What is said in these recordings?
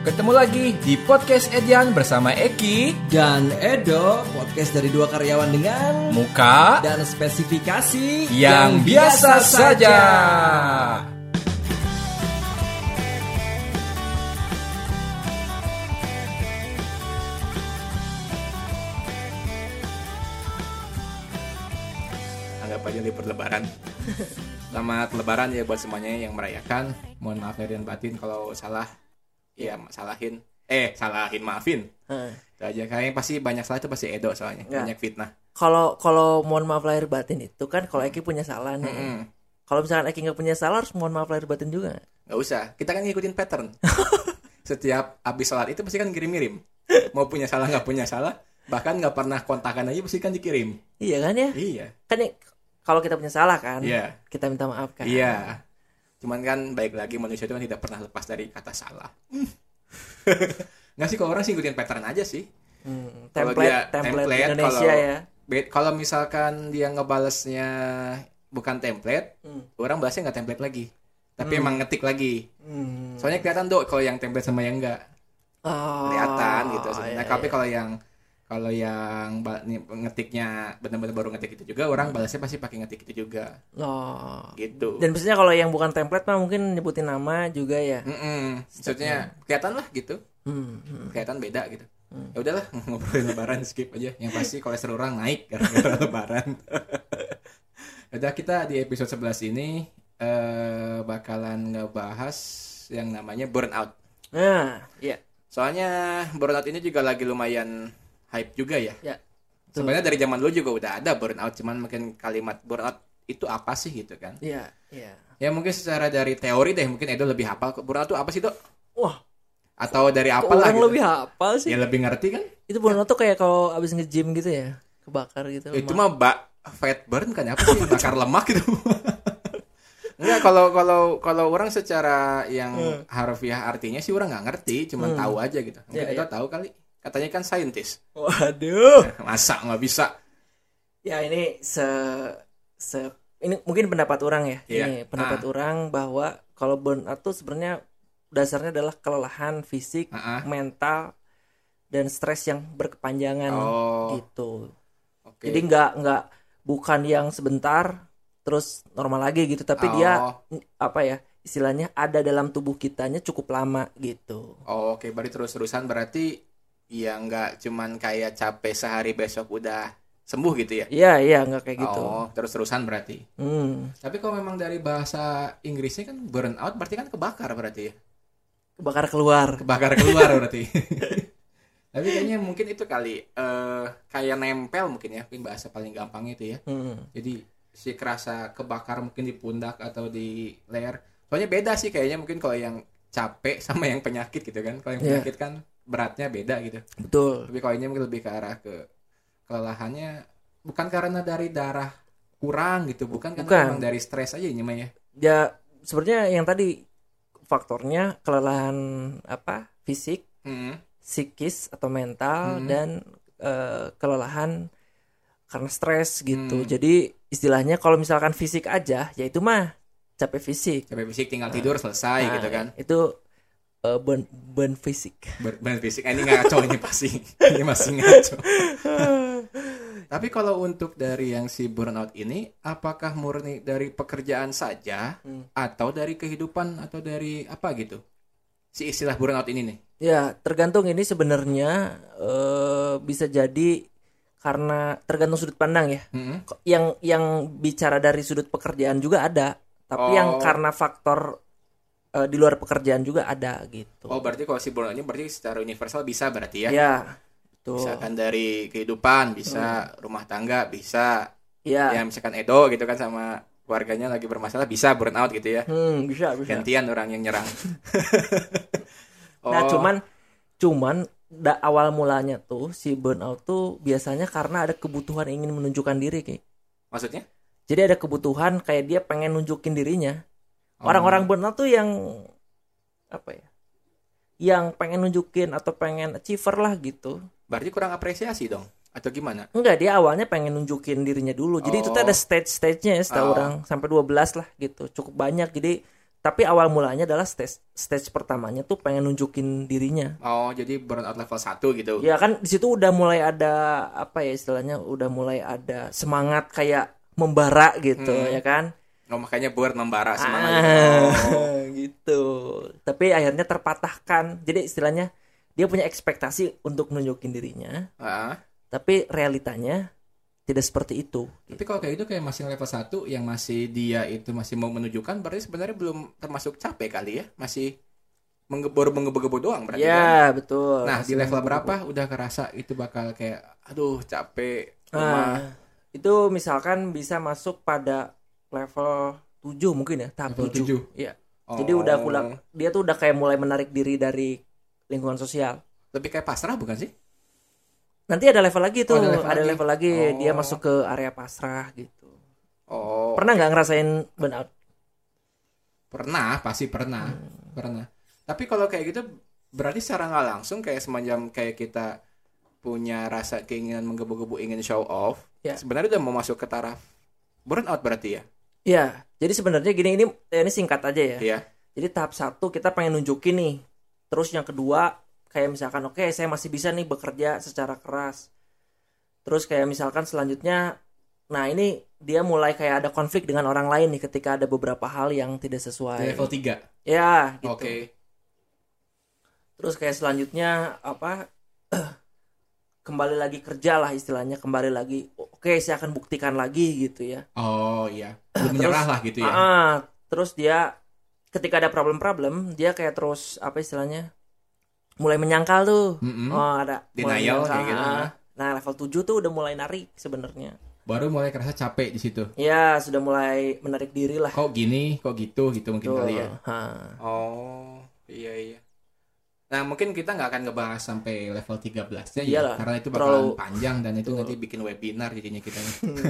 Ketemu lagi di podcast Edian bersama Eki, dan Edo podcast dari dua karyawan dengan Muka, dan spesifikasi yang biasa saja. Anggap aja libur lebaran. Selamat lebaran ya buat semuanya yang merayakan. Mohon maaf lahir dan batin kalau salah. Ya, salahin. Eh, salahin, maafin. Itu aja kayaknya pasti banyak salah itu pasti Edo soalnya. Ya. Banyak fitnah. Kalau kalau mohon maaf lahir batin itu kan kalau Eki punya salah nih. Mm-mm. Kalau misalkan Eki nggak punya salah harus mohon maaf lahir batin juga. nggak? Nggak usah. Kita kan ngikutin pattern. Setiap habis sholat itu pasti kan kirim-kirim. Mau punya salah nggak punya salah. Bahkan nggak pernah kontakan aja pasti kan dikirim. Iya kan ya? Iya. Kan ya, kalau kita punya salah kan, Iya. kita minta maaf kan. Iya. Cuman kan baik lagi manusia itu kan tidak pernah lepas dari kata salah. nggak sih kalau orang sih ngikutin pattern aja sih. Hmm, Kalau template, dia template, template, Indonesia kalau- ya. Kalau misalkan dia ngebalesnya bukan template, Hmm. orang balasnya nggak template lagi. Tapi emang ngetik lagi. Hmm. Soalnya kelihatan tuh kalau yang template sama yang enggak. Oh, kelihatan gitu sebenarnya. iya. Tapi kalau yang kalau yang ngetiknya benar-benar baru ngetik itu juga, orang balasnya pasti pakai ngetik itu juga, Oh. gitu. Dan biasanya kalau yang bukan template mah mungkin nyebutin nama juga ya. Mm-mm. maksudnya kelihatan lah gitu, Hmm, hmm. kelihatan beda gitu. Ya udahlah ngobrolin lebaran skip aja. Yang pasti kolesterol orang naik gara-gara lebaran. Udah kita di episode 11 ini eh bakalan ngebahas yang namanya burnout. Nah, iya. Soalnya burnout ini juga lagi lumayan hype juga ya. Ya. Sebenarnya dari zaman dulu juga udah ada burnout, cuman mungkin kalimat burnout itu apa sih gitu kan? Iya, iya. Ya mungkin secara dari teori deh, mungkin Edo lebih hafal. Burnout itu apa sih dok? Wah, Atau dari apa lah orang gitu? lebih hafal sih? Ya lebih ngerti kan? Itu burnout tuh kayak kalau abis nge-gym gitu ya, kebakar gitu. Itu lemak. mah bak fat burn kan apa sih? Bakar lemak gitu. Enggak kalau kalau kalau orang secara yang harfiah artinya sih orang nggak ngerti, cuman tahu aja gitu. Mungkin Ya, Edo ya. tahu kali. Katanya kan scientist. Waduh. Masa nggak bisa? Ya ini se se ini mungkin pendapat orang ya. Iya. Ini pendapat Ah. orang bahwa kalau burnout tuh sebenarnya dasarnya adalah kelelahan fisik, Ah, ah. mental dan stres yang berkepanjangan Oh, gitu. oke. Jadi nggak nggak bukan yang sebentar terus normal lagi gitu, tapi dia Oh. apa ya istilahnya ada dalam tubuh kitanya cukup lama gitu. Oh, oke, berarti terus-terusan berarti ya nggak cuman kayak capek sehari besok udah sembuh gitu ya? Iya iya nggak kayak gitu. Oh, terus-terusan berarti. Hmm, Tapi kalau memang dari bahasa Inggrisnya kan burnout berarti kan kebakar berarti ya? kebakar keluar. Kebakar keluar berarti. Tapi kayaknya mungkin itu kali eh kayak nempel mungkin ya, mungkin bahasa paling gampang itu ya. Hmm. Jadi si kerasa kebakar mungkin di pundak atau di leher. Soalnya beda sih kayaknya mungkin kalau yang capek sama yang penyakit gitu kan. Kalau yang Iya. penyakit kan beratnya beda gitu. Betul. Tapi kalau ini mungkin lebih ke arah ke kelelahannya bukan karena dari darah kurang gitu, bukan karena Bukan. memang dari stres aja ini mah ya. Ya sebenarnya yang tadi faktornya kelelahan apa fisik, Mm-mm. psikis atau mental Hmm. dan eh, kelelahan karena stres gitu. Hmm. Jadi istilahnya kalau misalkan fisik aja, ya itu mah capek fisik. Capek fisik tinggal tidur selesai Nah, gitu kan. Itu eh, burn burn fisik. Benar fisik Eh, ini ngaco ini pasti. ini masih ngaco. Tapi kalau untuk dari yang si burnout ini, apakah murni dari pekerjaan saja Hmm. atau dari kehidupan atau dari apa gitu? Si istilah burnout ini nih. Ya, tergantung ini sebenarnya eh, bisa jadi karena tergantung sudut pandang ya. Ko- Yang yang bicara dari sudut pekerjaan juga ada, tapi Oh. yang karena faktor eh, di luar pekerjaan juga ada gitu. Oh berarti kalau si burnout ini berarti secara universal bisa berarti ya? Ya, betul. Misalkan dari kehidupan bisa, rumah tangga bisa, Ya, ya misalkan Edo gitu kan sama keluarganya lagi bermasalah bisa burnout gitu ya. hmm, bisa bisa. Gantian orang yang nyerang. Nah, Oh, cuman cuman da, awal mulanya tuh si burnout tuh biasanya karena ada kebutuhan ingin menunjukkan diri kayak. maksudnya? Jadi ada kebutuhan kayak dia pengen nunjukin dirinya. Oh. Orang-orang burnout tuh yang apa ya? Yang pengen nunjukin atau pengen achiever lah gitu. Berarti kurang apresiasi dong atau gimana? Enggak, dia awalnya pengen nunjukin dirinya dulu. Jadi itu tuh Oh. ada stage-stage-nya ya setahu Oh. orang sampai 12 lah gitu. Cukup banyak. Jadi tapi awal mulanya adalah stage stage pertamanya tuh pengen nunjukin dirinya Oh, jadi burnout level 1 gitu. ya kan di situ udah mulai ada apa ya istilahnya udah mulai ada semangat kayak membara gitu Hmm. ya kan Oh, makanya burn membara semangat. ah, gitu tapi akhirnya terpatahkan jadi istilahnya dia punya ekspektasi untuk nunjukin dirinya. Ah. tapi realitanya tidak seperti itu Tapi kalau kayak itu kayak masih level 1 yang masih dia itu masih mau menunjukkan berarti sebenarnya belum termasuk capek kali ya. Masih menggebor menggebu-gebu doang berarti kan. ya betul Nah, di Masih level menunggu. berapa udah kerasa itu bakal kayak aduh capek. Nah, lemah. itu misalkan bisa masuk pada level 7 mungkin ya, tahap Level 7. tujuh. Iya. Oh, Jadi udah udah dia tuh udah kayak mulai menarik diri dari lingkungan sosial. lebih kayak pasrah bukan sih? Nanti ada level lagi tuh, Oh, ada level ada lagi. level lagi dia Oh. masuk ke area pasrah gitu. Oh. Pernah nggak ngerasain burnout? Pernah, pasti pernah, Hmm. pernah. Tapi kalau kayak gitu berarti secara nggak langsung kayak semacam kayak kita punya rasa keinginan menggebu-gebu ingin show off. Ya. Sebenarnya udah mau masuk ke taraf burnout berarti ya? Iya. Jadi sebenarnya gini ini ini singkat aja ya. Iya. Jadi tahap satu kita pengen nunjukin nih. Terus yang kedua kayak misalkan oke saya masih bisa nih bekerja secara keras. Terus kayak misalkan selanjutnya nah ini dia mulai kayak ada konflik dengan orang lain nih ketika ada beberapa hal yang tidak sesuai. level 3. Ya, gitu. Oke. Terus kayak selanjutnya apa kembali lagi kerja lah istilahnya, kembali lagi oke saya akan buktikan lagi gitu ya. Oh iya. Belum menyerah lah gitu ya. Ah, terus dia ketika ada problem-problem dia kayak terus apa istilahnya mulai menyangkal tuh Mm-mm. oh ada Denial kayak gitu, Ah. ya. nah level 7 tuh udah mulai narik sebenarnya Baru mulai kerasa capek di situ. ya sudah mulai menarik diri lah Kok gini, kok gitu, gitu mungkin Tuh. kali ya. Ha. Oh, iya iya. Nah, mungkin kita nggak akan ngebahas sampai level 13 ya, Iyalah, karena itu bakalan terlalu- panjang dan itu nanti bikin webinar jadinya kita.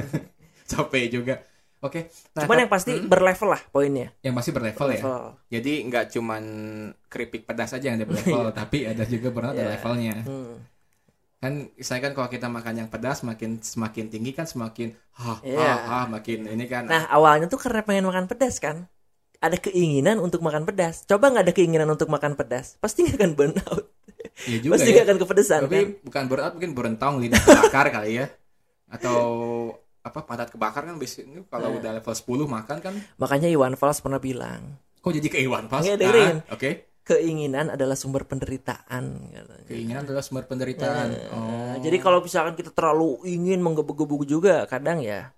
Capek juga. Oke. Nah, cuman yang pasti Hmm? berlevel lah poinnya yang masih berlevel ya. Level. Jadi nggak cuman keripik pedas aja yang ada berlevel, tapi ada juga ada Iya. levelnya. Hmm. Kan saya kan kalau kita makan yang pedas makin semakin tinggi kan semakin ha Iya. ha ha makin ini kan. nah awalnya tuh karena pengen makan pedas kan ada keinginan untuk makan pedas coba nggak ada keinginan untuk makan pedas pasti nggak akan burnout Iya juga pasti ya. nggak akan kepedesan Tapi kan bukan burnout mungkin berentong lidah kebakar kali ya. Atau apa pantat kebakar kan biasanya kalau Nah. udah level 10 makan kan makanya Iwan Fals pernah bilang kok jadi ke Iwan pas. Nggak, dengerin. Ah, Oke. keinginan adalah sumber penderitaan katanya. Keinginan adalah sumber penderitaan. oh. Nah, jadi kalau misalkan kita terlalu ingin menggebu-gebu juga kadang ya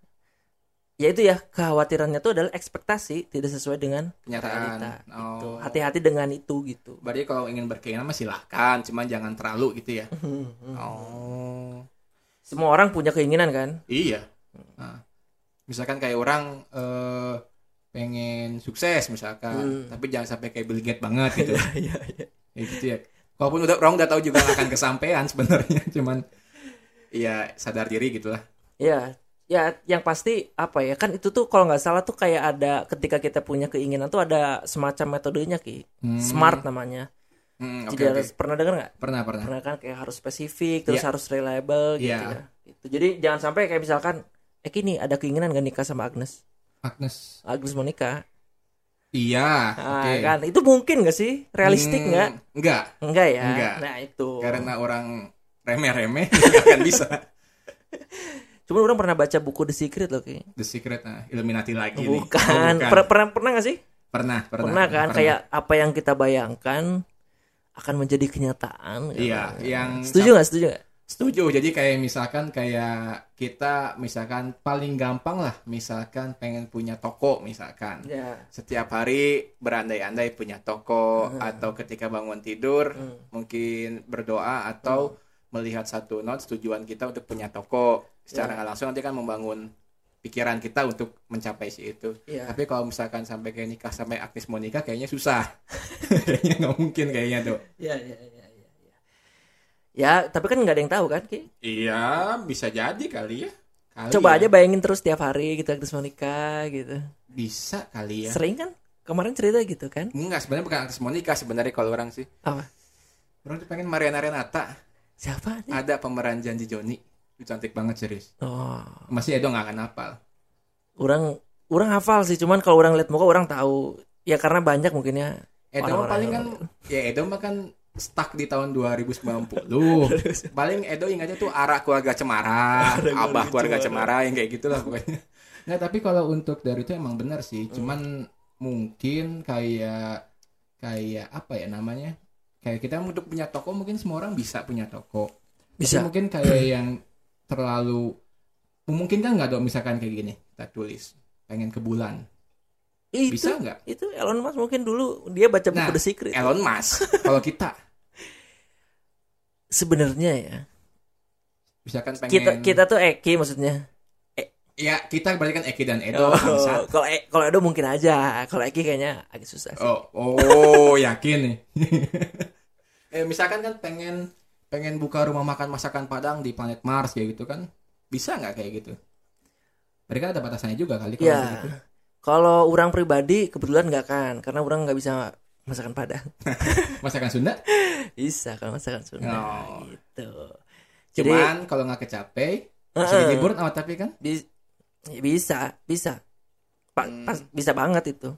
ya itu ya kekhawatirannya tuh adalah ekspektasi tidak sesuai dengan kenyataan. realita Oh. gitu. hati-hati dengan itu gitu Berarti kalau ingin berkeinginan mah silahkan, cuman jangan terlalu gitu ya. Oh. semua orang punya keinginan kan Iya. Nah, misalkan kayak orang eh, pengen sukses misalkan, Hmm. tapi jangan sampai kayak Bill Gates banget gitu. Iya, iya. ya gitu ya. Walaupun udah orang udah tahu juga akan kesampaian sebenarnya, cuman ya sadar diri gitulah. ya ya yang pasti apa ya kan itu tuh kalau nggak salah tuh kayak ada ketika kita punya keinginan tuh ada semacam metodenya ki Hmm. smart namanya Hmm, jadi oke. harus pernah dengar nggak Pernah pernah. Karena kan kayak harus spesifik, terus Iya. harus reliable gitu Iya. ya. Gitu. Jadi jangan sampai kayak misalkan eh kini ada keinginan gak nikah sama Agnes? Agnes. Agnes mau nikah. Iya, Nah, oke. kan itu mungkin gak sih? Realistik Hmm, nggak? Enggak, Enggak ya. Enggak. Nah, itu. karena orang remeh-remeh nggak akan bisa. Cuma orang pernah baca buku The Secret loh Ki. The Secret nah, Illuminati lagi nih. Bukan. Oh, bukan. Per- Pernah pernah gak sih? Pernah, pernah. Pernah, kan kayak apa yang kita bayangkan akan menjadi kenyataan. gitu. Iya, yang Setuju gak? Setuju gak? Setuju. Jadi kayak misalkan kayak kita misalkan paling gampang lah, misalkan pengen punya toko misalkan. Ya. Setiap hari berandai-andai punya toko atau ketika bangun tidur Hmm. mungkin berdoa atau melihat satu notes tujuan kita untuk punya toko. Secara Ya. nggak langsung nanti kan membangun pikiran kita untuk mencapai si itu. Iya. Tapi kalau misalkan sampai kayak nikah sampai Agnes mau nikah kayaknya susah. kayaknya nggak mungkin kayaknya tuh. Iya, iya, iya, iya. iya. Ya, tapi kan nggak ada yang tahu kan, Ki? Iya, bisa jadi kali ya. Kali Coba ya. aja bayangin terus tiap hari gitu Agnes mau nikah gitu. Bisa kali ya. Sering kan? Kemarin cerita gitu kan? Enggak, sebenarnya bukan Agnes Monica sebenarnya kalau orang sih. Apa? Orang tuh pengen Mariana Renata. Siapa nih? Ada pemeran janji Joni. Itu cantik banget serius. Oh, Masih Edo nggak akan hafal. orang orang hafal sih, cuman kalau orang lihat muka orang tahu ya karena banyak mungkin ya Edo paling kan ya Edo mah kan stuck di tahun 2090. paling Edo ingatnya tuh arah keluarga Cemara, abah keluarga Cemara yang kayak gitulah pokoknya. Nah, tapi kalau untuk dari itu emang benar sih. Cuman mungkin kayak kayak apa ya namanya? Kayak kita untuk punya toko mungkin semua orang bisa punya toko. bisa. Tapi mungkin kayak yang terlalu memungkinkan nggak dong misalkan kayak gini kita tulis pengen ke bulan. Itu bisa nggak? itu Elon Musk mungkin dulu dia baca buku Nah, The Secret. Elon Musk kalau kita. Sebenarnya ya misalkan pengen kita kita tuh Eki maksudnya ya kita berarti kan Eki dan Edo Oh, kalau E- kalau Edo mungkin aja kalau Eki kayaknya agak susah sih. oh oh yakin nih eh misalkan kan pengen pengen buka rumah makan masakan Padang di planet Mars kayak gitu kan bisa nggak kayak gitu mereka ada batasannya juga kali kalau ya gitu. kalau orang pribadi kebetulan nggak kan karena orang nggak bisa masakan Padang masakan Sunda bisa kalau masakan Sunda Oh. gitu jadi cuman kalau nggak kecapek bisa Heeh. jadi burnout tapi kan bi- ya bisa bisa Pa- Hmm. pas- bisa banget itu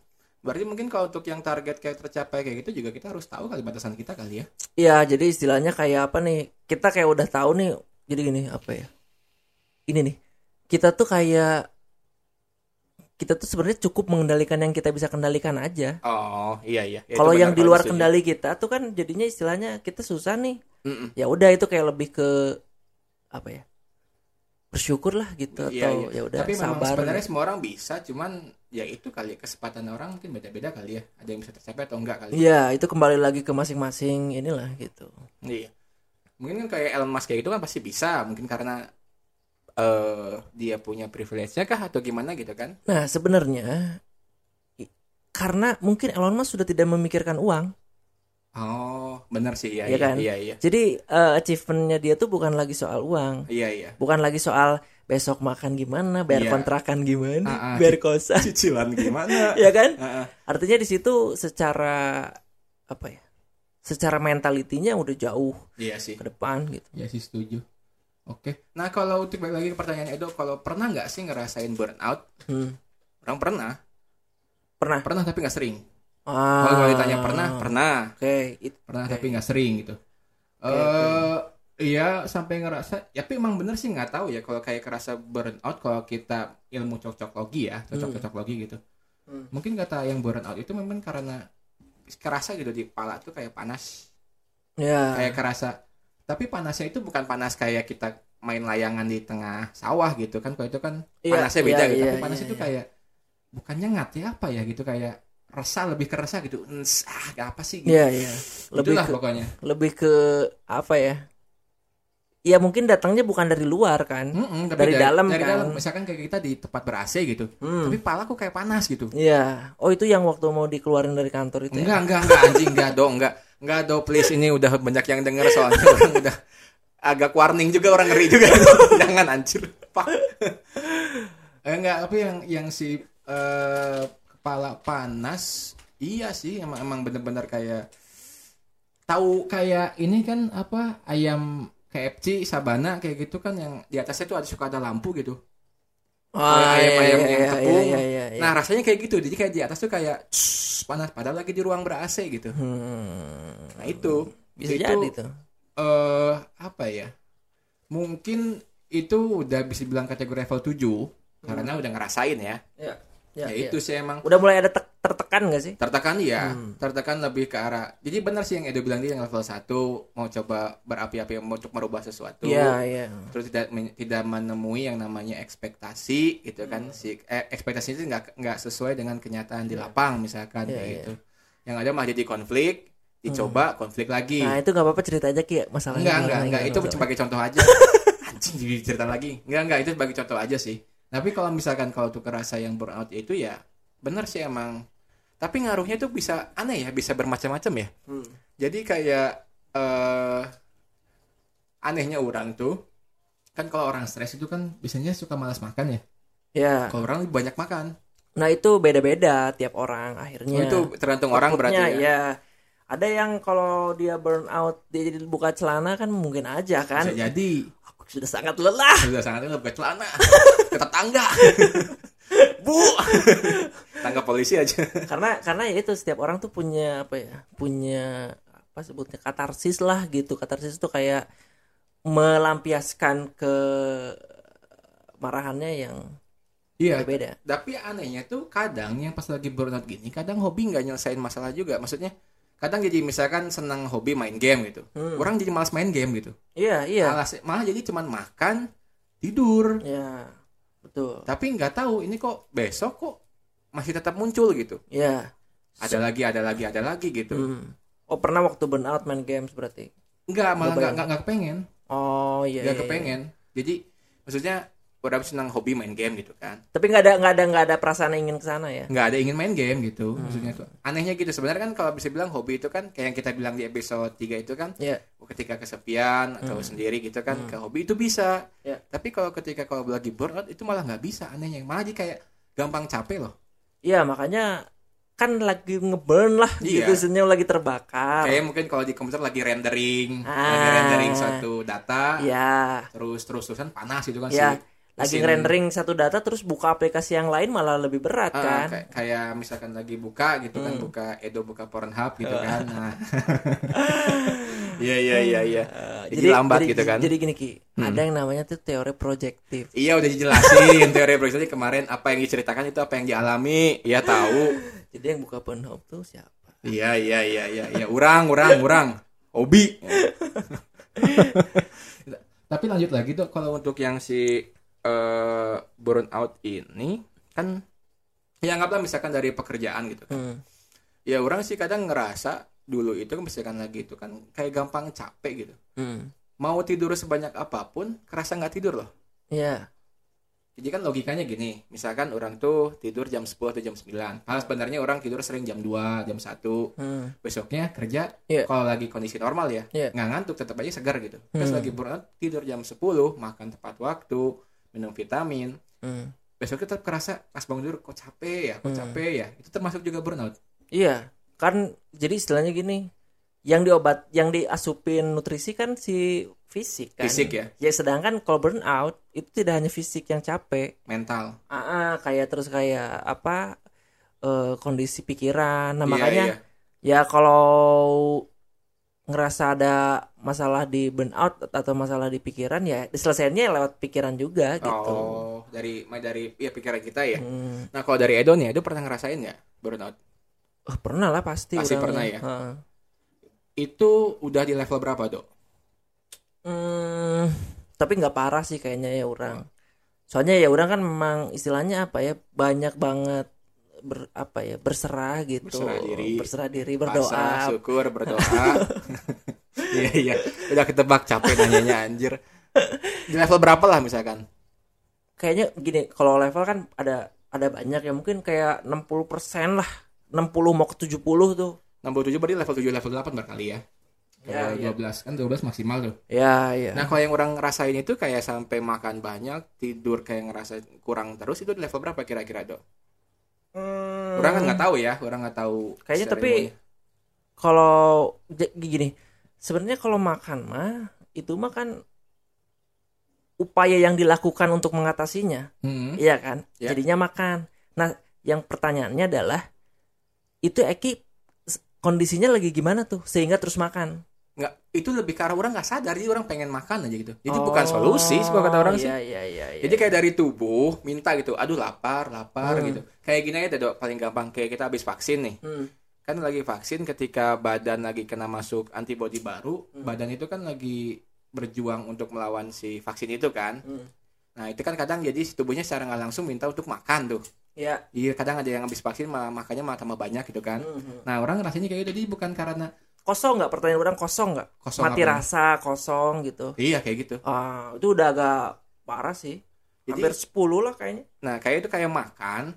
Berarti mungkin kalau untuk yang target kayak tercapai kayak gitu juga kita harus tahu kali batasan kita kali ya. Iya, jadi istilahnya kayak apa nih? Kita kayak udah tahu nih. Jadi gini, apa ya? Ini nih. Kita tuh kayak kita tuh sebenarnya cukup mengendalikan yang kita bisa kendalikan aja. Oh iya iya. Kalau yang di luar kendali kita tuh kan jadinya istilahnya kita susah nih. Ya udah itu kayak lebih ke apa ya? Bersyukur lah gitu Iya, atau iya. ya udah Tapi memang sabar. sebenarnya semua orang bisa, cuman ya itu kali kesempatan orang mungkin beda-beda kali ya. Ada yang bisa tercapai atau enggak kali. Iya, itu kembali lagi ke masing-masing inilah gitu. Iya. Mungkin kan kayak Elon Musk kayak gitu kan pasti bisa, mungkin karena eh dia punya privilege-nya kah atau gimana gitu kan? Nah, sebenarnya karena mungkin Elon Musk sudah tidak memikirkan uang. Oh, benar sih iya Iya iya kan? iya iya. Jadi eh, achievementnya dia tuh bukan lagi soal uang, Iya iya. bukan lagi soal besok makan gimana, bayar Iya. kontrakan gimana, Ah, ah. bayar kosan, Cicilan gimana? ya kan? Heeh. Artinya di situ secara apa ya? Secara mentalitinya udah jauh Iya sih. ke depan gitu. Ya sih setuju. Oke. Nah kalau untuk balik lagi ke pertanyaan Edo, kalau pernah nggak sih ngerasain burnout? Hmm. Orang pernah, Pernah? pernah tapi nggak sering. Ah, Kalau ditanya pernah, pernah, Oke, it- pernah Oke. tapi nggak sering gitu. Eh, Oke, iya sampai ngerasa. Ya, tapi emang bener sih nggak tahu ya kalau kayak kerasa burnout kalau kita ilmu cocoklogi ya, cocok-cocoklogi gitu. Hmm. Mungkin kata yang burnout itu memang karena kerasa gitu di kepala tuh kayak panas, ya. kayak kerasa. Tapi panasnya itu bukan panas kayak kita main layangan di tengah sawah gitu kan. Kalau itu kan Iya, panasnya beda iya, gitu. iya, Tapi panas iya, itu iya. kayak bukannya ngat ya apa ya gitu kayak resah lebih ke resah gitu. Ah apa sih gitu. Iya, iya. Lebih Itulah ke, pokoknya. lebih ke apa ya? Ya mungkin datangnya bukan dari luar kan. Mm-mm, tapi Dari dalam dari kan. dalam misalkan kayak kita di tempat ber AC gitu. Hmm. Tapi pala kok kayak panas gitu. Iya. Oh, itu yang waktu mau dikeluarin dari kantor itu. ya? Enggak, enggak, enggak anjing, enggak dong, enggak. Enggak do please ini udah banyak yang denger soalnya orang udah agak warning juga orang ngeri juga. Jangan anjir. Pak. Eh, enggak, tapi yang yang si eh, kepala panas iya sih emang emang bener-bener kayak tahu kayak ini kan apa ayam KFC Sabana kayak gitu kan yang di atasnya tuh ada suka ada lampu gitu. Ah, Kayak ayam-ayam iya, yang iya, tepung. iya, iya, iya. Nah rasanya kayak gitu, jadi kayak di atas tuh kayak "Shh, panas, padahal lagi di ruang ber AC gitu. Hmm. Nah itu bisa itu, jadi tuh. eh apa ya? Mungkin itu udah bisa bilang kategori level 7 karena udah ngerasain ya. Ya, Ya, ya, itu sih emang Udah mulai ada tek- tertekan gak sih? tertekan ya, Hmm. tertekan lebih ke arah. Jadi benar sih yang Edo bilang dia yang level 1 mau coba berapi-api mau untuk merubah sesuatu. Iya, iya. Terus tidak tidak menemui yang namanya ekspektasi gitu kan. Hmm. Si eh, ekspektasi itu nggak nggak sesuai dengan kenyataan di lapang misalkan Iya, kayak iya. gitu. Yang ada malah jadi konflik, dicoba konflik lagi. Nah, itu gak apa-apa cerita aja Ki ya, masalahnya. Enggak, enggak, enggak. Itu sebagai contoh aja. Anjing jadi cerita lagi. Enggak, enggak. Itu sebagai contoh aja sih. Tapi kalau misalkan kalau tuh kerasa yang burnout itu ya bener sih emang. Tapi ngaruhnya tuh bisa aneh ya, bisa bermacam-macam ya. Hmm. Jadi kayak eh anehnya orang tuh kan kalau orang stres itu kan biasanya suka malas makan ya. Ya. Kalau orang banyak makan. Nah, itu beda-beda tiap orang akhirnya. Oh, itu tergantung orang berarti ya. ya. Ada yang kalau dia burn out dia jadi buka celana kan mungkin aja kan. Bisa jadi sudah sangat lelah. sudah sangat buka celana. Ke tetangga. bu. Tangkap polisi aja. Karena karena ya itu setiap orang tuh punya apa ya punya apa sebutnya katarsis lah gitu. Katarsis itu kayak melampiaskan ke marahannya yang iya berbeda. tapi anehnya tuh kadang yang pas lagi burnout gini kadang hobi nggak nyelesain masalah juga. Maksudnya kadang jadi misalkan senang hobi main game gitu. Hmm. orang jadi malas main game gitu. Iya iya. Malah malah jadi cuman makan tidur. Ya betul. Tapi nggak tahu ini kok besok kok masih tetap muncul gitu. Ya ada lagi ada lagi ada lagi gitu. Hmm. oh pernah waktu burnout main games berarti? Nggak malah Nggak nggak kepengen. Oh iya nggak iya, iya. kepengen. Jadi maksudnya orang senang hobi main game gitu kan tapi nggak ada nggak ada nggak ada perasaan ingin ke sana ya nggak ada ingin main game gitu Hmm. maksudnya tuh anehnya gitu sebenarnya kan kalau bisa bilang hobi itu kan kayak yang kita bilang di episode 3 itu kan Iya. ketika kesepian atau Hmm. sendiri gitu kan ke hobi itu bisa Ya. tapi kalau ketika kalau lagi burnout itu malah nggak bisa anehnya malah jadi kayak gampang capek loh iya makanya kan lagi ngeburn lah Iya. gitu senyum lagi terbakar kayak mungkin kalau di komputer lagi rendering lagi Ah. rendering suatu data ya terus terus terusan panas gitu kan ya si lagi mesin- rendering satu data terus buka aplikasi yang lain malah lebih berat Ah, kan? kayak, kayak misalkan lagi buka gitu kan Hmm. buka Edo buka Pornhub gitu kan. Nah. Iya iya iya iya. Eh, jadi, lambat gitu kan? jadi gini ki. Hmm. ada yang namanya tuh teori projektif. Iya udah dijelasin teori proyeksi kemarin apa yang diceritakan itu apa yang dialami iya tahu. Jadi yang buka Pornhub tuh siapa? Iya iya iya iya iya. Urang urang urang. Hobi tapi lanjut lagi tuh kalau untuk yang si eh burnout ini kan ya anggaplah misalkan dari pekerjaan gitu kan Hmm. ya orang sih kadang ngerasa dulu itu kan misalkan lagi itu kan kayak gampang capek gitu Hmm. mau tidur sebanyak apa pun kerasa nggak tidur loh Iya. jadi kan logikanya gini misalkan orang tuh tidur jam 10 atau jam 9 padahal sebenarnya orang tidur sering jam 2 jam 1 Hmm. besoknya kerja Iya. kalau lagi kondisi normal ya Iya. nggak ngantuk tetap aja segar gitu terus Hmm. lagi burnout tidur jam 10 makan tepat waktu minum vitamin Hmm. besok tetap kerasa pas bangun tidur kok capek ya kok Hmm. capek ya itu termasuk juga burnout Iya, kan jadi istilahnya gini, yang diobat, yang diasupin nutrisi kan si fisik kan. fisik ya Ya sedangkan kalau burnout itu tidak hanya fisik yang capek, mental ah, ah, kayak terus kayak apa eh, kondisi pikiran. Nah Iya, makanya iya. ya kalau ngerasa ada masalah di burnout atau masalah di pikiran ya diselesaikannya lewat pikiran juga gitu. oh dari dari ya pikiran kita ya Hmm. nah kalau dari Edo nih Edo pernah ngerasain nggak burnout Oh, pernah lah pasti. Pasti orangnya. pernah ya? Heeh. itu udah di level berapa dok Hmm, tapi nggak parah sih kayaknya ya orang. Soalnya ya orang kan memang istilahnya apa ya banyak banget ber apa ya berserah gitu, Berserah diri. berserah diri, Pasrah, berdoa. syukur berdoa iya iya udah ketebak capek nanyanya anjir di level berapa lah misalkan Kayaknya gini, kalau level kan ada ada banyak ya mungkin kayak 60% lah. 60 mau ke 70 tuh. 67 berarti level 7 level 8 berkali ya Ya, Level ya. 12 kan 12 maksimal tuh Ya, ya. nah kalau yang orang ngerasain itu kayak sampai makan banyak tidur kayak ngerasa kurang terus itu di level berapa kira-kira dok Hmm, orang kan nggak tahu ya orang nggak tahu Kayaknya tapi kalau gini, sebenarnya kalau makan mah itu mah kan upaya yang dilakukan untuk mengatasinya, Hmm. iya kan? Ya. Jadinya makan. Nah, yang pertanyaannya adalah itu Eki kondisinya lagi gimana tuh sehingga terus makan? Nggak itu lebih ke arah orang nggak sadar jadi orang pengen makan aja gitu jadi bukan solusi sih kata orang sih Iya, iya, iya, iya. Jadi kayak dari tubuh minta gitu, aduh lapar, lapar Hmm. gitu. Kayak gini aja dok, paling gampang kayak kita habis vaksin nih. Hmm, Kan lagi vaksin ketika badan lagi kena masuk antibodi baru, Hmm. badan itu kan lagi berjuang untuk melawan si vaksin itu kan. hmm. Nah itu kan kadang jadi si tubuhnya secara nggak langsung minta untuk makan tuh. Ya. Jadi kadang ada yang habis vaksin malah makannya malah tambah banyak gitu kan. Hmm, hmm. Nah orang rasanya kayak gitu, jadi bukan karena Kosong nggak pertanyaan orang kosong nggak? kosong Mati apa. rasa kosong gitu. Iya kayak gitu. Ah, itu udah agak parah sih. Jadi- Hampir 10 lah kayaknya. Nah, kayak itu kayak makan,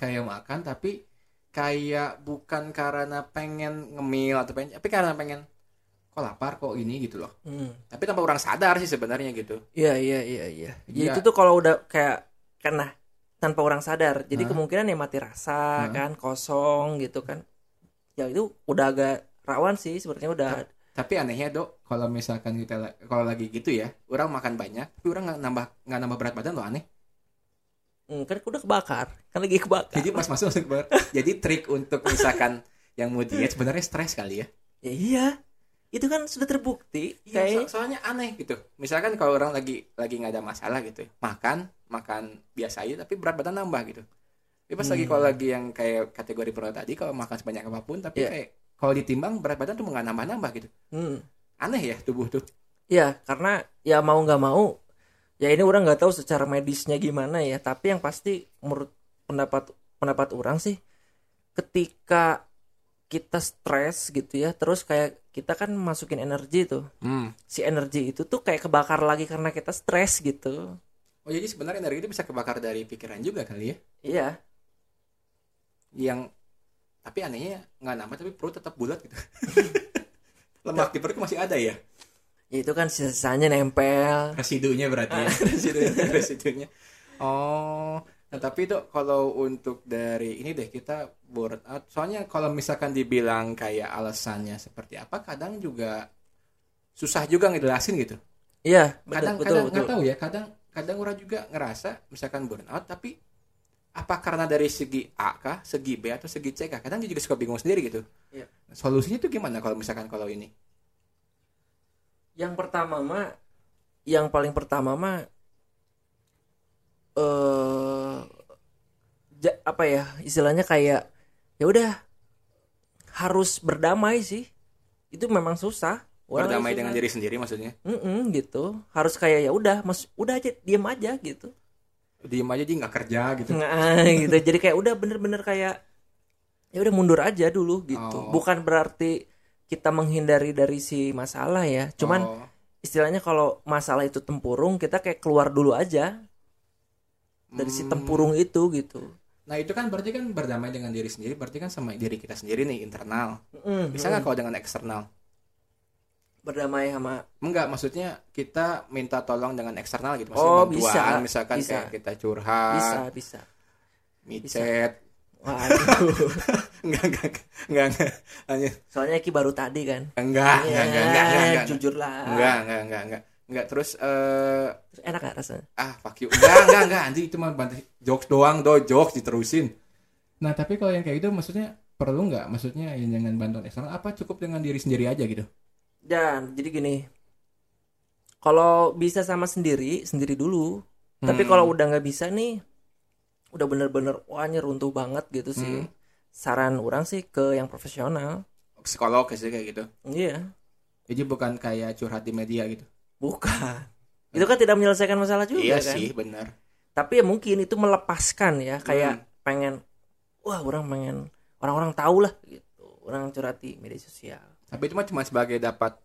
kayak makan tapi kayak bukan karena pengen ngemil atau pengen, tapi karena pengen kok lapar kok ini gitu loh. Hmm. Tapi tanpa orang sadar sih sebenarnya gitu. Iya iya iya iya. Iya. Ya, itu tuh kalau udah kayak karena tanpa orang sadar. Jadi kemungkinan ya mati rasa kan, kosong gitu kan. Ya itu udah agak rawan sih sebenarnya udah. Tapi anehnya dok, kalau misalkan kita la- kalau lagi gitu ya, orang makan banyak, tapi orang nggak nambah nggak nambah berat badan loh aneh. Hmm, kan udah kebakar kan lagi kebakar Jadi pas masuk langsung keluar. Jadi trik untuk misalkan yang mau diet sebenarnya stres kali ya. ya iya itu kan sudah terbukti Iya, kayak so- soalnya aneh gitu. Misalkan kalau orang lagi lagi nggak ada masalah gitu, ya, makan makan biasa aja tapi berat badan nambah gitu. Tapi pas lagi Hmm. kalau lagi yang kayak kategori pro tadi kalau makan sebanyak apa pun tapi Iya. kayak kalau ditimbang berat badan tuh nggak nambah nambah gitu. hmm, Aneh ya tubuh tuh. ya karena ya mau nggak mau ya ini orang nggak tahu secara medisnya gimana ya tapi yang pasti menurut pendapat pendapat orang sih ketika kita stres gitu ya terus kayak kita kan masukin energi tuh Hmm. si energi itu tuh kayak kebakar lagi karena kita stres gitu Oh jadi sebenarnya energi itu bisa kebakar dari pikiran juga kali ya. iya Yang tapi anehnya nggak nambah tapi perut tetap bulat gitu. Lemak di perut masih ada ya. ya itu kan sisanya nempel residunya berarti ya residunya residunya oh nah tapi itu kalau untuk dari ini deh kita burn out soalnya kalau misalkan dibilang kayak alasannya seperti apa kadang juga susah juga ngejelasin gitu iya kadang betul kadang betul, nggak betul. tahu ya kadang kadang orang juga ngerasa misalkan burn out tapi apa karena dari segi A kah segi B atau segi C kah? Kadang dia juga suka bingung sendiri gitu. Iya. solusinya tuh gimana kalau misalkan kalau ini? Yang pertama mah yang paling pertama mah eh ja- apa ya istilahnya kayak ya udah harus berdamai sih. Itu memang susah. Orang berdamai dengan diri sendiri maksudnya? Mm-mm, gitu. Harus kayak ya udah mas udah aja diam aja gitu diem aja dia nggak kerja gitu nah, gitu jadi kayak udah bener-bener kayak ya udah mundur aja dulu gitu Oh. bukan berarti kita menghindari dari si masalah ya cuman Oh. istilahnya kalau masalah itu tempurung kita kayak keluar dulu aja dari si Hmm. tempurung itu gitu Nah itu kan berarti kan berdamai dengan diri sendiri, berarti kan sama diri kita sendiri nih internal. Mm, Bisa nggak kalau dengan eksternal? Berdamai sama Enggak, maksudnya kita minta tolong dengan eksternal gitu. Oh, bantuan, bisa, misalkan bisa. kayak kita curhat, bisa bisa micet. waduh Enggak, enggak, enggak, enggak. Hanya- soalnya Ki baru tadi kan Enggak, enggak, enggak, enggak, enggak, enggak. jujur lah Enggak, enggak, enggak, enggak. Enggak, terus eh Terus enak gak rasanya ah fuck you. Enggak, enggak, enggak. Anjing itu mah bantu jokes doang, do jokes diterusin. Nah, tapi kalau yang kayak gitu maksudnya perlu nggak? Maksudnya ya jangan bantuan eksternal apa cukup dengan diri sendiri aja gitu? Dan jadi gini kalau bisa sama sendiri sendiri dulu tapi Hmm. kalau udah nggak bisa nih udah bener-bener wah ini runtuh banget gitu sih Hmm. saran orang sih ke yang profesional psikolog sih kayak gitu. iya Jadi bukan kayak curhat di media gitu. bukan itu kan tidak menyelesaikan masalah juga iya kan sih, benar. tapi ya mungkin itu melepaskan ya kayak Hmm. pengen wah orang pengen orang-orang tahu lah gitu orang curhat di media sosial Tapi itu mah cuma sebagai dapat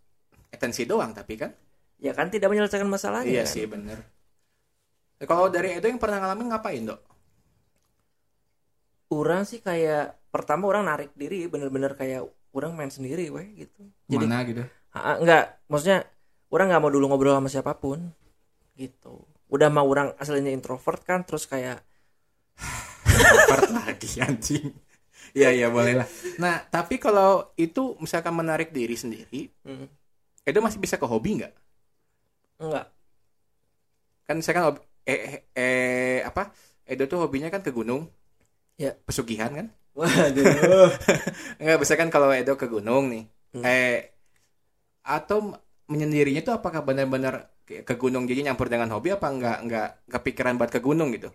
atensi doang, tapi kan? ya kan tidak menyelesaikan masalahnya iya kan? sih, benar. Nah, kalau dari Edo yang pernah ngalamin ngapain, Dok? orang sih kayak pertama orang narik diri bener-bener kayak orang main sendiri weh gitu jadi Mana gitu? Enggak maksudnya orang nggak mau dulu ngobrol sama siapa pun gitu udah mau orang aslinya introvert kan terus kayak Part lagi anjing. Iya, iya, boleh lah. Nah, tapi kalau itu misalkan menarik diri sendiri, hmm, Edo masih bisa ke hobi nggak? enggak Kan misalkan hobi- eh, eh, eh, apa? Edo tuh hobinya kan ke gunung. Ya. Pesugihan kan? waduh Enggak, bisa kan kalau Edo ke gunung nih. Hmm. Eh atau menyendirinya tuh apakah benar-benar ke ke gunung jadi nyampur dengan hobi apa enggak enggak kepikiran buat ke gunung gitu?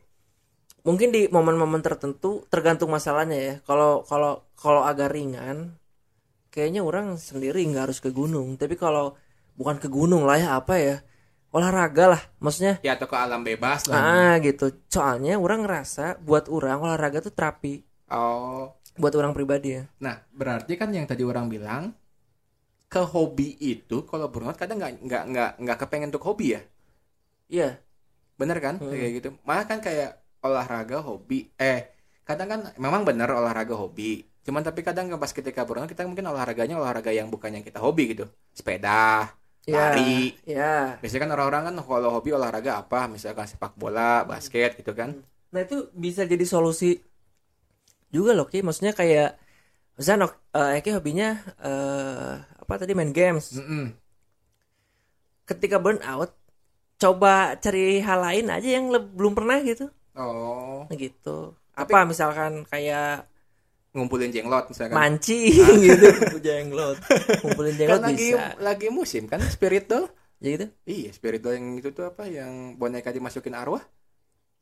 Mungkin di momen-momen tertentu tergantung masalahnya ya kalau kalau kalau agak ringan kayaknya orang sendiri nggak harus ke gunung tapi kalau bukan ke gunung lah ya apa ya olahraga lah maksudnya Ya atau ke alam bebas lah. ah gitu soalnya orang ngerasa buat orang olahraga tuh terapi Oh. buat orang pribadi ya Nah, berarti kan yang tadi orang bilang ke hobi itu kalau burnout kadang nggak nggak nggak nggak kepengen untuk hobi ya. iya Bener kan? Hmm. Kayak gitu. Malah kan kayak olahraga hobi. Eh, kadang kan memang bener olahraga hobi. Cuman tapi kadang pas ketika burnout kita mungkin olahraganya olahraga yang bukan yang kita hobi gitu. Sepeda, Iya, Lari. iya Biasanya kan orang-orang kan kalau hobi olahraga apa? Misalkan sepak bola, basket gitu kan. Nah itu bisa jadi solusi juga loh Ki. Maksudnya kayak misalnya eh, Eki hobinya eh, apa tadi main games. Mm-mm. Ketika burn out, coba cari hal lain aja yang belum pernah gitu. Oh, gitu Tapi- apa misalkan kayak ngumpulin jenglot misalkan. mancing gitu jenglot ngumpulin jenglot kan lagi bisa lagi musim kan spirit doll. ya gitu Iya, spirit doll yang itu tuh apa yang boneka dimasukin arwah?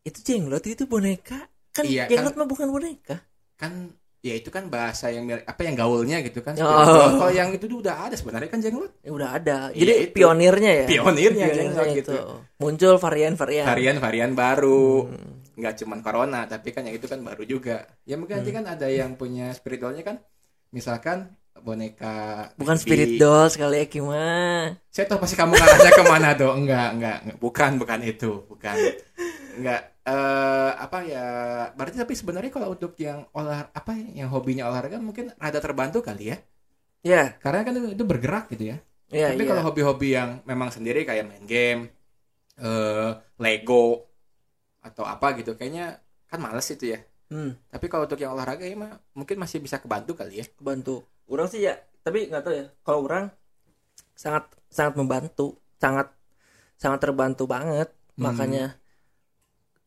itu jenglot itu boneka kan Iya, jenglot mah bukan boneka Kan ya itu kan bahasa yang apa yang gaulnya gitu kan. Oh. Kalau yang itu tuh udah ada sebenarnya kan jenglot. ya udah ada Iya, jadi itu. pionirnya ya Pionirnya Pionirnya jenglot itu. gitu. muncul varian-varian Varian-varian baru. Hmm. Nggak cuman corona tapi kan yang itu kan baru juga ya mungkin nanti Hmm. kan ada yang punya spirit dollnya kan misalkan boneka bukan baby. spirit doll sekali ya mah saya tahu pasti kamu ngarahnya ke mana dong enggak enggak enggak. bukan bukan itu bukan enggak eh apa ya berarti tapi sebenarnya kalau untuk yang olah apa ya, yang hobinya olahraga mungkin rada terbantu kali ya ya karena kan itu, itu bergerak gitu ya ya tapi ya. kalau hobi-hobi yang memang sendiri kayak main game eh Lego atau apa gitu kayaknya kan males itu ya hmm, Tapi kalau untuk yang olahraga ya mah mungkin masih bisa kebantu kali ya. bantu orang sih ya tapi nggak tahu ya kalau orang sangat sangat membantu sangat sangat terbantu banget Hmm. makanya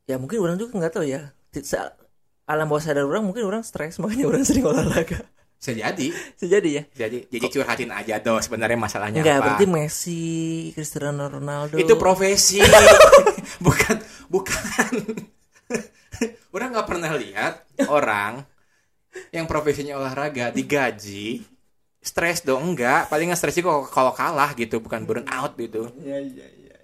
ya mungkin orang juga nggak tahu ya alam bawah sadar orang mungkin orang stres makanya orang sering olahraga Bisa jadi. sejadi ya Jadi jadi curhatin aja dong sebenarnya masalahnya Enggak, apa. berarti Messi, Cristiano Ronaldo. Itu profesi. bukan bukan. Orang nggak pernah lihat orang yang profesinya olahraga digaji stres dong enggak paling stres sih kalau kalau kalah gitu bukan burn out gitu Iya, iya, iya.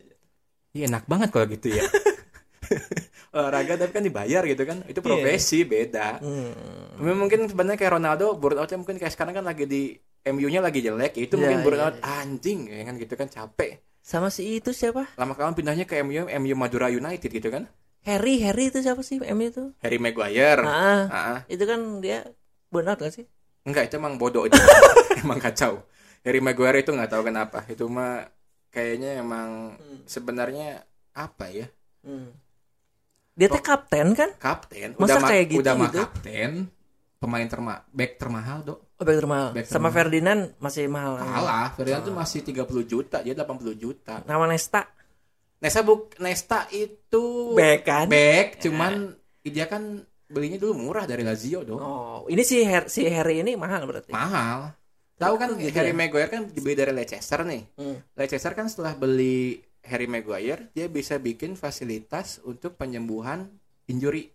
Iya enak banget kalau gitu ya olahraga tapi kan dibayar gitu kan. Itu profesi beda. Hmm. mungkin sebenarnya kayak Ronaldo burnoutnya mungkin kayak sekarang kan lagi di MU-nya lagi jelek ya itu Iya, mungkin iya, burnout anjing ya kan gitu kan capek. Sama si itu siapa? lama kelamaan pindahnya ke MU MU Madura United gitu kan. Harry, Harry itu siapa sih MU itu? Harry Maguire. Ah, Ah, itu kan dia burnout gak sih? enggak itu emang bodoh itu. Emang kacau. Harry Maguire itu nggak tahu kenapa. Itu mah kayaknya emang sebenarnya apa ya? Hmm. Dia teh kapten kan? kapten Masa udah kayak gitu, udah mah gitu? kapten pemain terma back termahal dok Oh, back termahal. Back Sama termahal. Ferdinand masih mahal. kalah Ferdinand tuh masih 30 juta dia 80 juta Nama Nesta Nesta buk Nesta itu back kan? back cuman dia kan belinya dulu murah dari Lazio dong Oh, ini si Her si Harry ini mahal berarti. mahal tahu kan Gitu Harry ya? Maguire kan dibeli dari Leicester nih Hmm. Leicester kan setelah beli Harry Maguire dia bisa bikin fasilitas untuk penyembuhan injury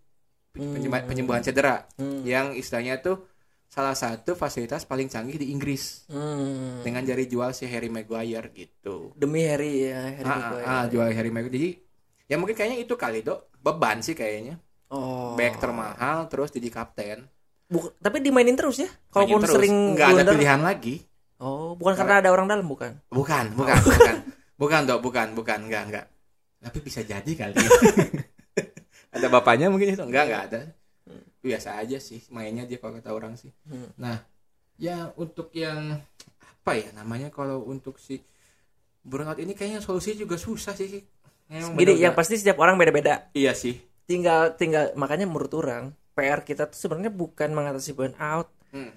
penyembuhan, Hmm. penyembuhan cedera Hmm. yang istilahnya tuh salah satu fasilitas paling canggih di Inggris Hmm. dengan jari jual si Harry Maguire gitu Demi Harry ya, Harry ah, Maguire. ah, ah, jual Harry Maguire jadi ya mungkin kayaknya itu kali dok beban sih kayaknya Oh. back termahal terus jadi kapten Buk- tapi dimainin terus ya? Kalaupun sering nggak ada pilihan lagi Oh, bukan karena ada orang dalam bukan? bukan bukan bukan bukan dok bukan bukan enggak enggak tapi bisa jadi kali ada bapaknya mungkin itu enggak enggak ada biasa aja sih mainnya dia kalau kata orang sih Hmm. nah ya untuk yang apa ya namanya kalau untuk si burnout ini kayaknya solusi juga susah sih Gini, bener-bener- yang pasti setiap orang beda-beda. iya sih Tinggal tinggal makanya menurut orang PR kita tuh sebenarnya bukan mengatasi burnout, Hmm.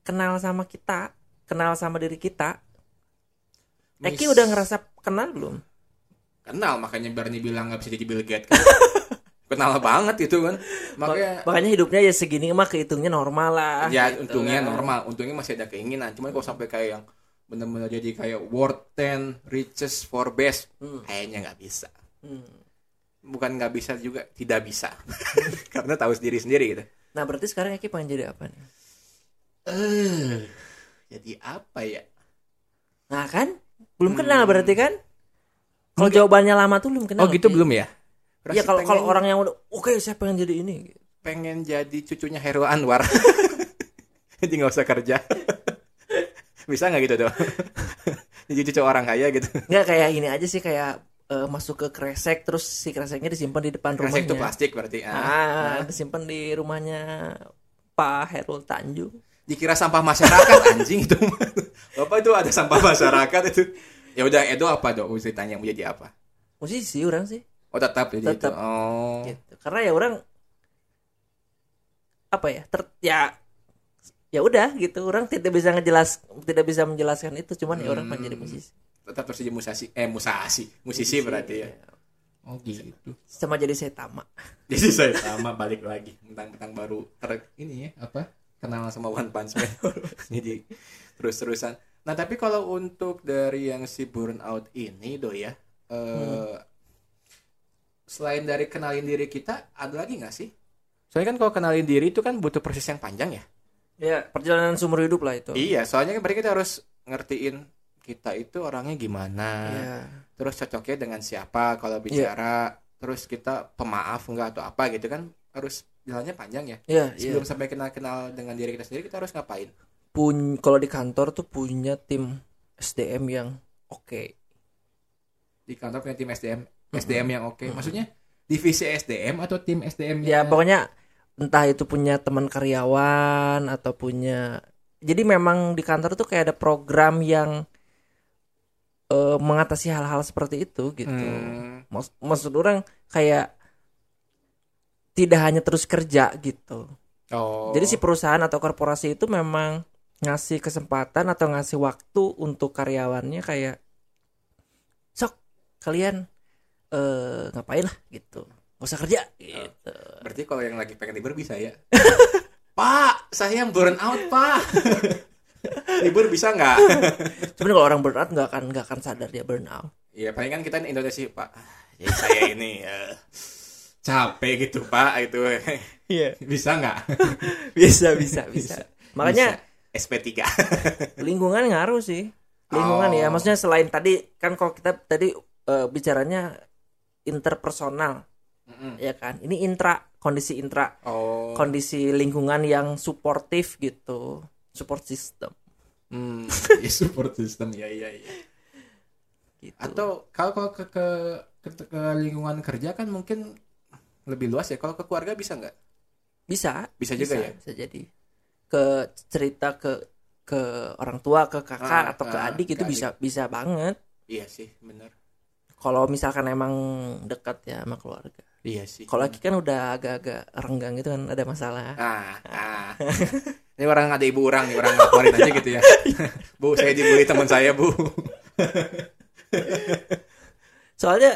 kenal sama kita, kenal sama diri kita. Eki udah ngerasa kenal belum? kenal makanya Barney bilang nggak bisa jadi Bill Gates kan kenal banget itu kan makanya Makanya hidupnya ya segini mah kehitungnya normal lah. ya gitu untungnya kan. normal untungnya masih ada keinginan cuman kalau sampai kayak yang benar-benar jadi kayak world 10 richest for best Hmm. kayaknya nggak bisa Hmm. bukan nggak bisa juga tidak bisa karena tahu sendiri sendiri gitu Nah, berarti sekarang Eki pengen jadi apa nih? eh jadi apa ya Nah, kan? Belum Hmm. kenal berarti kan? Kalau jawabannya lama tuh belum kenal. oh gitu Ki. belum ya Iya, kalau kalau Pengen- orang yang udah oke, saya pengen jadi ini. pengen jadi cucunya Heru Anwar jadi nggak usah kerja bisa nggak gitu dong jadi cucu orang kaya gitu Nggak kayak ini aja sih kayak eh, masuk ke kresek terus si kreseknya disimpan di depan Kresek rumahnya. itu plastik berarti ah. Ah, disimpan di rumahnya Pak Herul Tanjung. Dikira sampah masyarakat anjing itu bapak itu ada sampah masyarakat itu ya udah Edo apa dong ceritanya mau jadi apa Musisi orang sih. oh tetap jadi itu Tetap. oh Gitu. Karena ya orang apa ya? Ter, ya ya udah gitu. Orang tidak bisa ngejelas tidak bisa menjelaskan itu cuman ya orang pengen jadi Hmm. musisi. tetap terus jadi musasi eh musasi musisi berarti ya Oh gitu. sama jadi Saitama Jadi saya sama balik lagi tentang-tentang baru ter ini ya apa kenal sama One Punch Man. Jadi terus-terusan. Nah tapi kalau untuk dari yang si burnout ini do ya, eh, selain dari kenalin diri kita, ada lagi nggak sih? Soalnya kan kalau kenalin diri itu kan butuh proses yang panjang ya. ya perjalanan sumber hidup lah itu Iya, soalnya kan berarti kita harus ngertiin kita itu orangnya gimana, Iya. terus cocoknya dengan siapa kalau bicara, terus kita pemaaf enggak atau apa gitu kan harus jalannya panjang ya. Iya, iya. Sebelum sampai kenal-kenal dengan diri kita sendiri kita harus ngapain? Pun kalau di kantor tuh punya tim SDM yang oke. Di kantor punya tim SDM, SDM yang oke. Maksudnya divisi SDM atau tim SDM Ya pokoknya entah itu punya teman karyawan atau punya jadi memang di kantor tuh kayak ada program yang eh, mengatasi hal-hal seperti itu gitu. Hmm, Maksud, maksud orang kayak tidak hanya terus kerja gitu. oh. Jadi si perusahaan atau korporasi itu memang ngasih kesempatan atau ngasih waktu untuk karyawannya kayak sok kalian eh ngapain lah gitu. Gak usah kerja gitu. berarti kalau yang lagi pengen libur bisa ya. Pak, saya burn out, Pak. libur bisa nggak? Cuman kalau orang burnout nggak akan nggak akan sadar dia burnout. Iya, paling kan kita Indonesia, Pak. Jadi saya ini eh, capek gitu, Pak, itu. Iya. bisa nggak? Bisa bisa bisa. Makanya SP3. lingkungan ngaruh sih. Lingkungan ya, Oh. maksudnya selain tadi kan kalau kita tadi eh, bicaranya interpersonal Mm-mm. ya kan. Ini intra kondisi intra Oh. kondisi lingkungan yang suportif gitu support system Hmm, ya support system ya iya iya. gitu Atau kalau kalau ke, ke ke ke lingkungan kerja kan mungkin lebih luas ya. Kalau ke keluarga bisa nggak? bisa Bisa juga ya? bisa jadi ke cerita ke ke orang tua ke kakak Ah, atau ke ah, adik ke itu bisa bisa banget Iya sih, bener. kalau misalkan emang dekat ya sama keluarga Iya sih. kalau lagi kan udah agak-agak renggang gitu kan ada masalah Ah, ah. Ini orang ada ibu orang nih, orang laporin aja gitu ya. bu, saya dibully teman saya, Bu. soalnya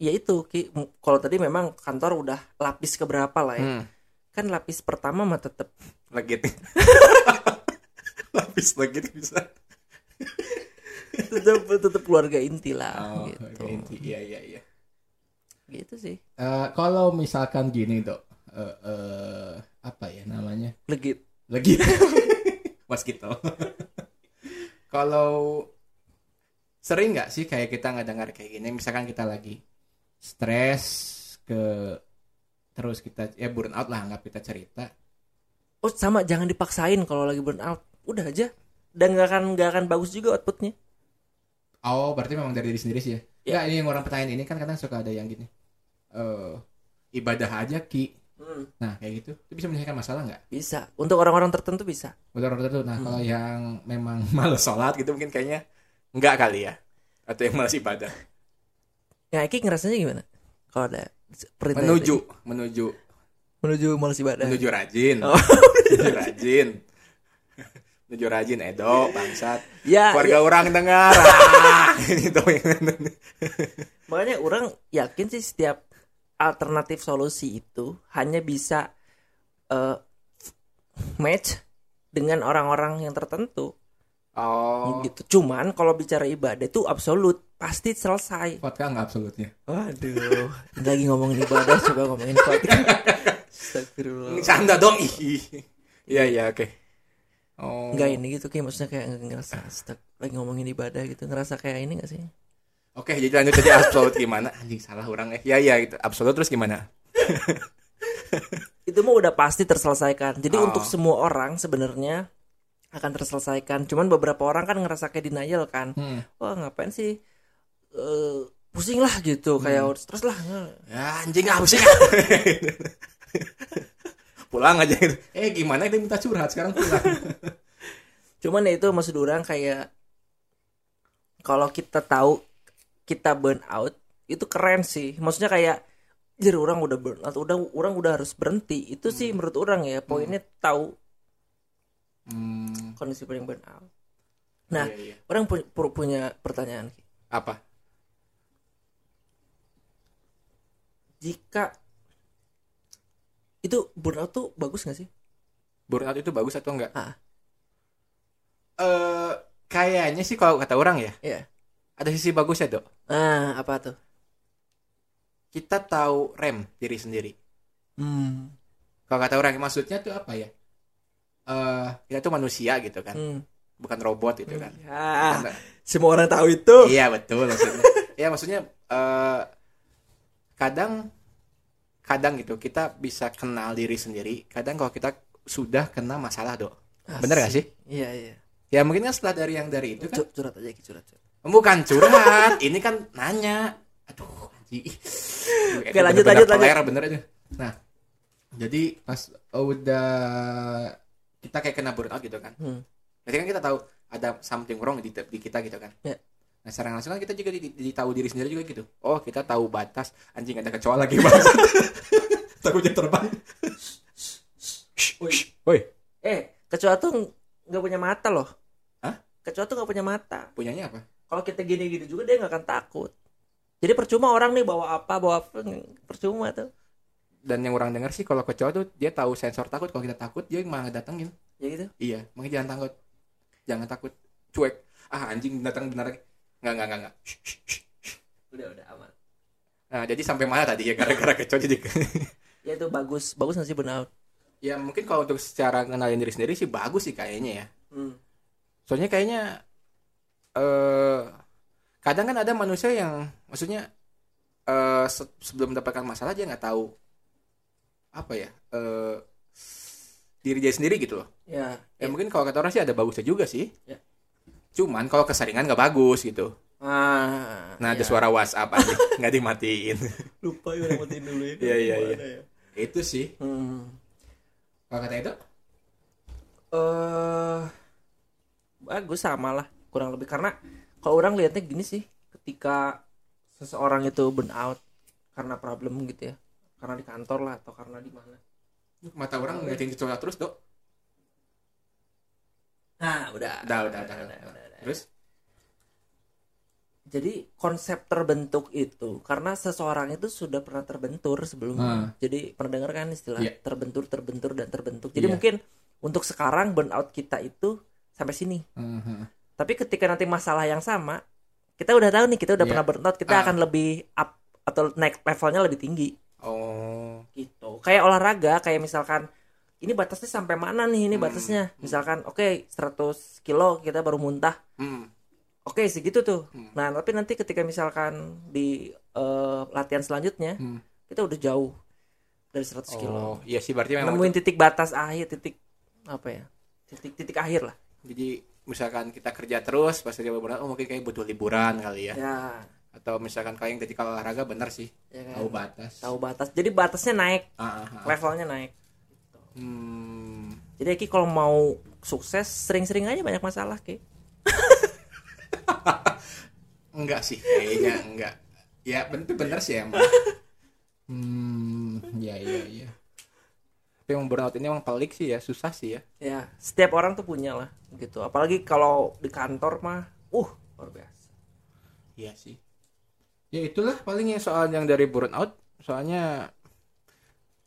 ya itu Ki, kalau tadi memang kantor udah lapis keberapa lah ya Hmm, kan lapis pertama mah tetap legit. Lapis legit bisa. tetap tetap keluarga inti lah Oh, gitu inti. Iya, iya, iya. gitu sih Eh, kalau misalkan gini, Dok. Eh, eh, apa ya namanya? legit Lagi. Mas gitu. kalau sering nggak sih kayak kita nggak dengar kayak gini, misalkan kita lagi stres ke terus kita ya burn out lah anggap kita cerita Oh sama jangan dipaksain kalau lagi burn out. Udah aja. Dan nggak akan nggak akan bagus juga outputnya. Oh, berarti memang dari diri sendiri sih ya? Ya. Ya, ini yang orang pertanyaan ini kan kadang suka ada yang gini. Eh, ibadah aja ki. Nah, kayak gitu. Itu bisa menyelesaikan masalah nggak? Bisa. Untuk orang-orang tertentu bisa. Betul tertentu. Nah, Hmm. kalau yang memang males sholat gitu mungkin kayaknya nggak kali ya. Atau yang males ibadah. Ya Eki ngerasanya gimana? Kalau ada perintah Menuju, menuju, menuju malas ibadah. menuju rajin. Oh. menuju rajin. menuju rajin Edo, bangsat. Ya, Keluarga orang dengar. Ah, ini tuh yang makanya orang yakin sih setiap alternatif solusi itu hanya bisa eh, match dengan orang-orang yang tertentu Oh, gitu. Cuman kalau bicara ibadah itu absolut pasti selesai. vodka nggak absolutnya. Waduh, lagi ngomongin ibadah coba ngomongin khotbah. Astagfirullah. Canda dong. Ih. Iya, iya, oke. Oh. Enggak ini gitu kayak maksudnya kayak ngerasa stuck lagi ngomongin ibadah gitu ngerasa kayak ini gak sih? Oke, jadi lanjut tadi absolut gimana? Anjing salah orang eh. Ya ya gitu. Absolut terus gimana? Itu mah udah pasti terselesaikan. Jadi Oh. untuk semua orang sebenarnya akan terselesaikan. Cuman beberapa orang kan ngerasa kayak denial kan. Hmm. Wah ngapain sih? Eh pusing lah gitu kayak terus lah Ya anjing ah sih. pulang aja gitu. Eh gimana dia minta curhat sekarang pulang. Cuman ya itu maksud orang kayak kalau kita tahu kita burn out itu keren sih. Maksudnya kayak jadi orang udah burn out, udah orang udah harus berhenti. Itu sih menurut orang ya poinnya tahu Hmm. kondisi paling burn out. Nah, Iya, iya. orang pu- pu- punya pertanyaan. Apa? jika itu burnout tuh bagus gak sih burnout itu bagus atau enggak Ah. eh kayaknya sih kalau kata orang ya Iya. ada sisi bagusnya dok ah apa tuh kita tahu rem diri sendiri hmm. kalau kata orang maksudnya tuh apa ya eh kita tuh manusia gitu kan. Hmm. bukan robot gitu kan. Ya, Karena- semua orang tahu itu. Iya betul maksudnya. Ya maksudnya eh kadang kadang gitu kita bisa kenal diri sendiri. Kadang kalau kita sudah kena masalah dok. Bener gak sih? Iya iya. Ya mungkin kan setelah dari yang dari itu kan Cu- curhat aja curhat, curhat. bukan curhat. Ini kan nanya. Aduh Oke, lanjut, lanjut, lanjut. bener aja. Nah jadi pas udah kita kayak kena burnout gitu kan. Hmm. berarti kan kita tahu ada something wrong di, di kita gitu kan. Ya. nah secara langsung kan kita juga di, di- tahu diri sendiri juga gitu. Oh kita tahu batas. Anjing ada kecoa lagi bang. Takutnya terbang. Woi. woi eh kecoa tuh nggak punya mata loh. Hah? kecoa tuh nggak punya mata. Punyanya apa? Kalau kita gini-gini juga dia nggak akan takut. Jadi percuma orang nih bawa apa bawa apa percuma tuh dan yang orang dengar sih kalau kecoa tuh dia tahu sensor takut kalau kita takut dia malah datengin ya gitu Iya, makanya jangan takut. Jangan takut. Cuek. Ah, anjing datang benar. Shh, shh, shh, shh. udah udah aman Nah, jadi sampai mana tadi ya gara-gara kecoa jadi ya itu bagus bagus nggak sih burnout Ya, mungkin kalau untuk secara kenalin diri sendiri sih bagus sih kayaknya ya. hmm. Soalnya kayaknya eh kadang kan ada manusia yang maksudnya eh se- sebelum mendapatkan masalah dia nggak tahu apa ya? eh diri dia sendiri gitu loh. ya Ya, mungkin kalau kata orang sih ada bagusnya juga sih. Ya. Cuman kalau keseringan nggak bagus gitu. ah Nah, ada ya. suara WhatsApp aja nggak dimatiin. lupa ya matiin dulu Iya, iya, Gimana iya. ya? Itu sih. hmm. Kalau kata itu, eh bagus sama lah kurang lebih karena kalau orang lihatnya gini sih ketika seseorang itu burn out karena problem gitu ya karena di kantor lah atau karena di mana mata orang ngeliatin kecoa terus, Dok. nah udah Udah, udah, udah, udah. Terus? jadi konsep terbentuk itu karena seseorang itu sudah pernah terbentur sebelumnya Hmm. jadi pernah dengar kan istilah Iya. terbentur terbentur dan terbentuk jadi Iya. mungkin untuk sekarang burnout kita itu sampai sini Mhm. Tapi ketika nanti masalah yang sama, kita udah tahu nih kita udah Iya. pernah burnout, kita Ah. akan lebih up atau naik levelnya lebih tinggi Oh, gitu. Kayak olahraga, kayak misalkan ini batasnya sampai mana nih ini Hmm. batasnya? Misalkan oke 100 kilo kita baru muntah. hmm. Oke segitu tuh. Hmm. Nah, tapi nanti ketika misalkan di eh, latihan selanjutnya Hmm. kita udah jauh dari 100 kilo. Oh, iya sih berarti memang Nemuin titik batas akhir, titik apa ya? Titik titik akhir lah. jadi misalkan kita kerja terus pas dia berat, oh mungkin kayak butuh liburan kali ya. Ya, Atau misalkan kayak yang tadi kalau olahraga bener sih, ya kan? tahu batas. Tahu batas. Jadi batasnya naik. Ah, ah, ah. levelnya naik. Hmm. Jadi Ki kalau mau sukses sering-sering aja banyak masalah Ki. Enggak sih, kayaknya enggak. Ya, bener bener sih emang. hmm, ya ya ya. Tapi emang burnout ini emang pelik sih ya, susah sih ya. Ya, setiap orang tuh punya lah gitu. Apalagi kalau di kantor mah, uh, luar biasa. Iya sih. Ya itulah paling yang soal yang dari burnout. Soalnya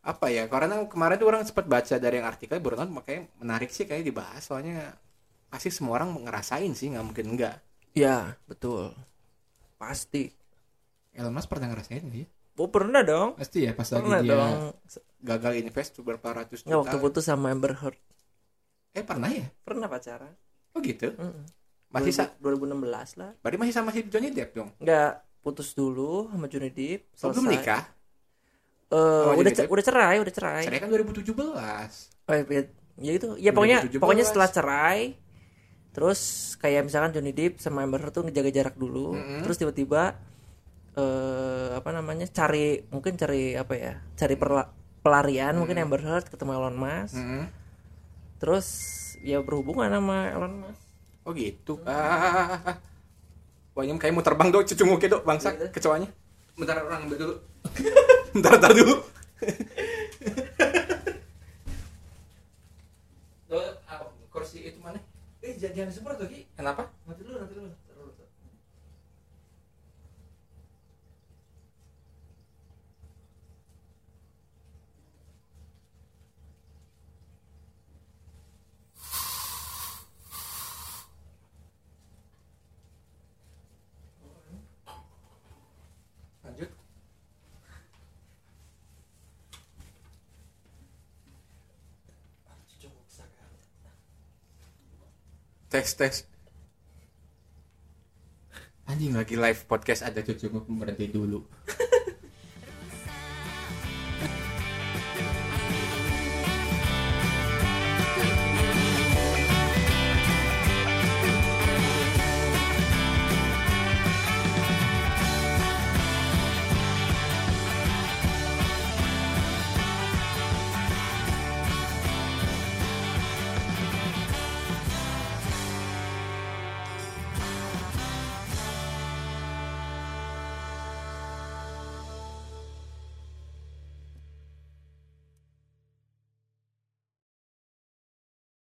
apa ya? Karena kemarin tuh orang sempat baca dari yang artikel burnout makanya menarik sih kayak dibahas. Soalnya pasti semua orang ngerasain sih, nggak mungkin enggak. Ya, betul. Pasti. Elon Musk pernah ngerasain ya? Oh, pernah dong. Pasti ya pas Pernah lagi dia dong. gagal invest tuh berapa ratus Nggak waktu juta. putus sama Amber Heard. Eh pernah ya? Pernah pacaran. Oh gitu. Mm-mm. Masih sa 2016 lah. berarti masih sama si Johnny Depp dong. Nggak putus dulu sama Johnny Depp. Oh, belum selesai. nikah. Eh, Sama udah Johnny ce- Depp? udah cerai, udah cerai. Cerai kan 2017. Oh, ya, ya itu ya pokoknya 2017. pokoknya setelah cerai terus kayak misalkan Johnny Depp sama Amber Heard tuh ngejaga jarak dulu Mm-mm. terus tiba-tiba eh apa namanya cari mungkin cari apa ya cari perla- pelarian mungkin Amber Heard ketemu Elon Musk Mm-mm. terus ya berhubungan sama Elon Musk Oh gitu. Ah. Wah, ini kayak mau terbang dong cucu muke dok bangsa Gitu. kecoanya. Bentar orang ambil dulu. bentar, bentar dulu. kursi itu mana? eh jangan disemprot tuh Ki Kenapa? nanti dulu nanti dulu tes tes. Anjing lagi live podcast ada cucumu berhenti dulu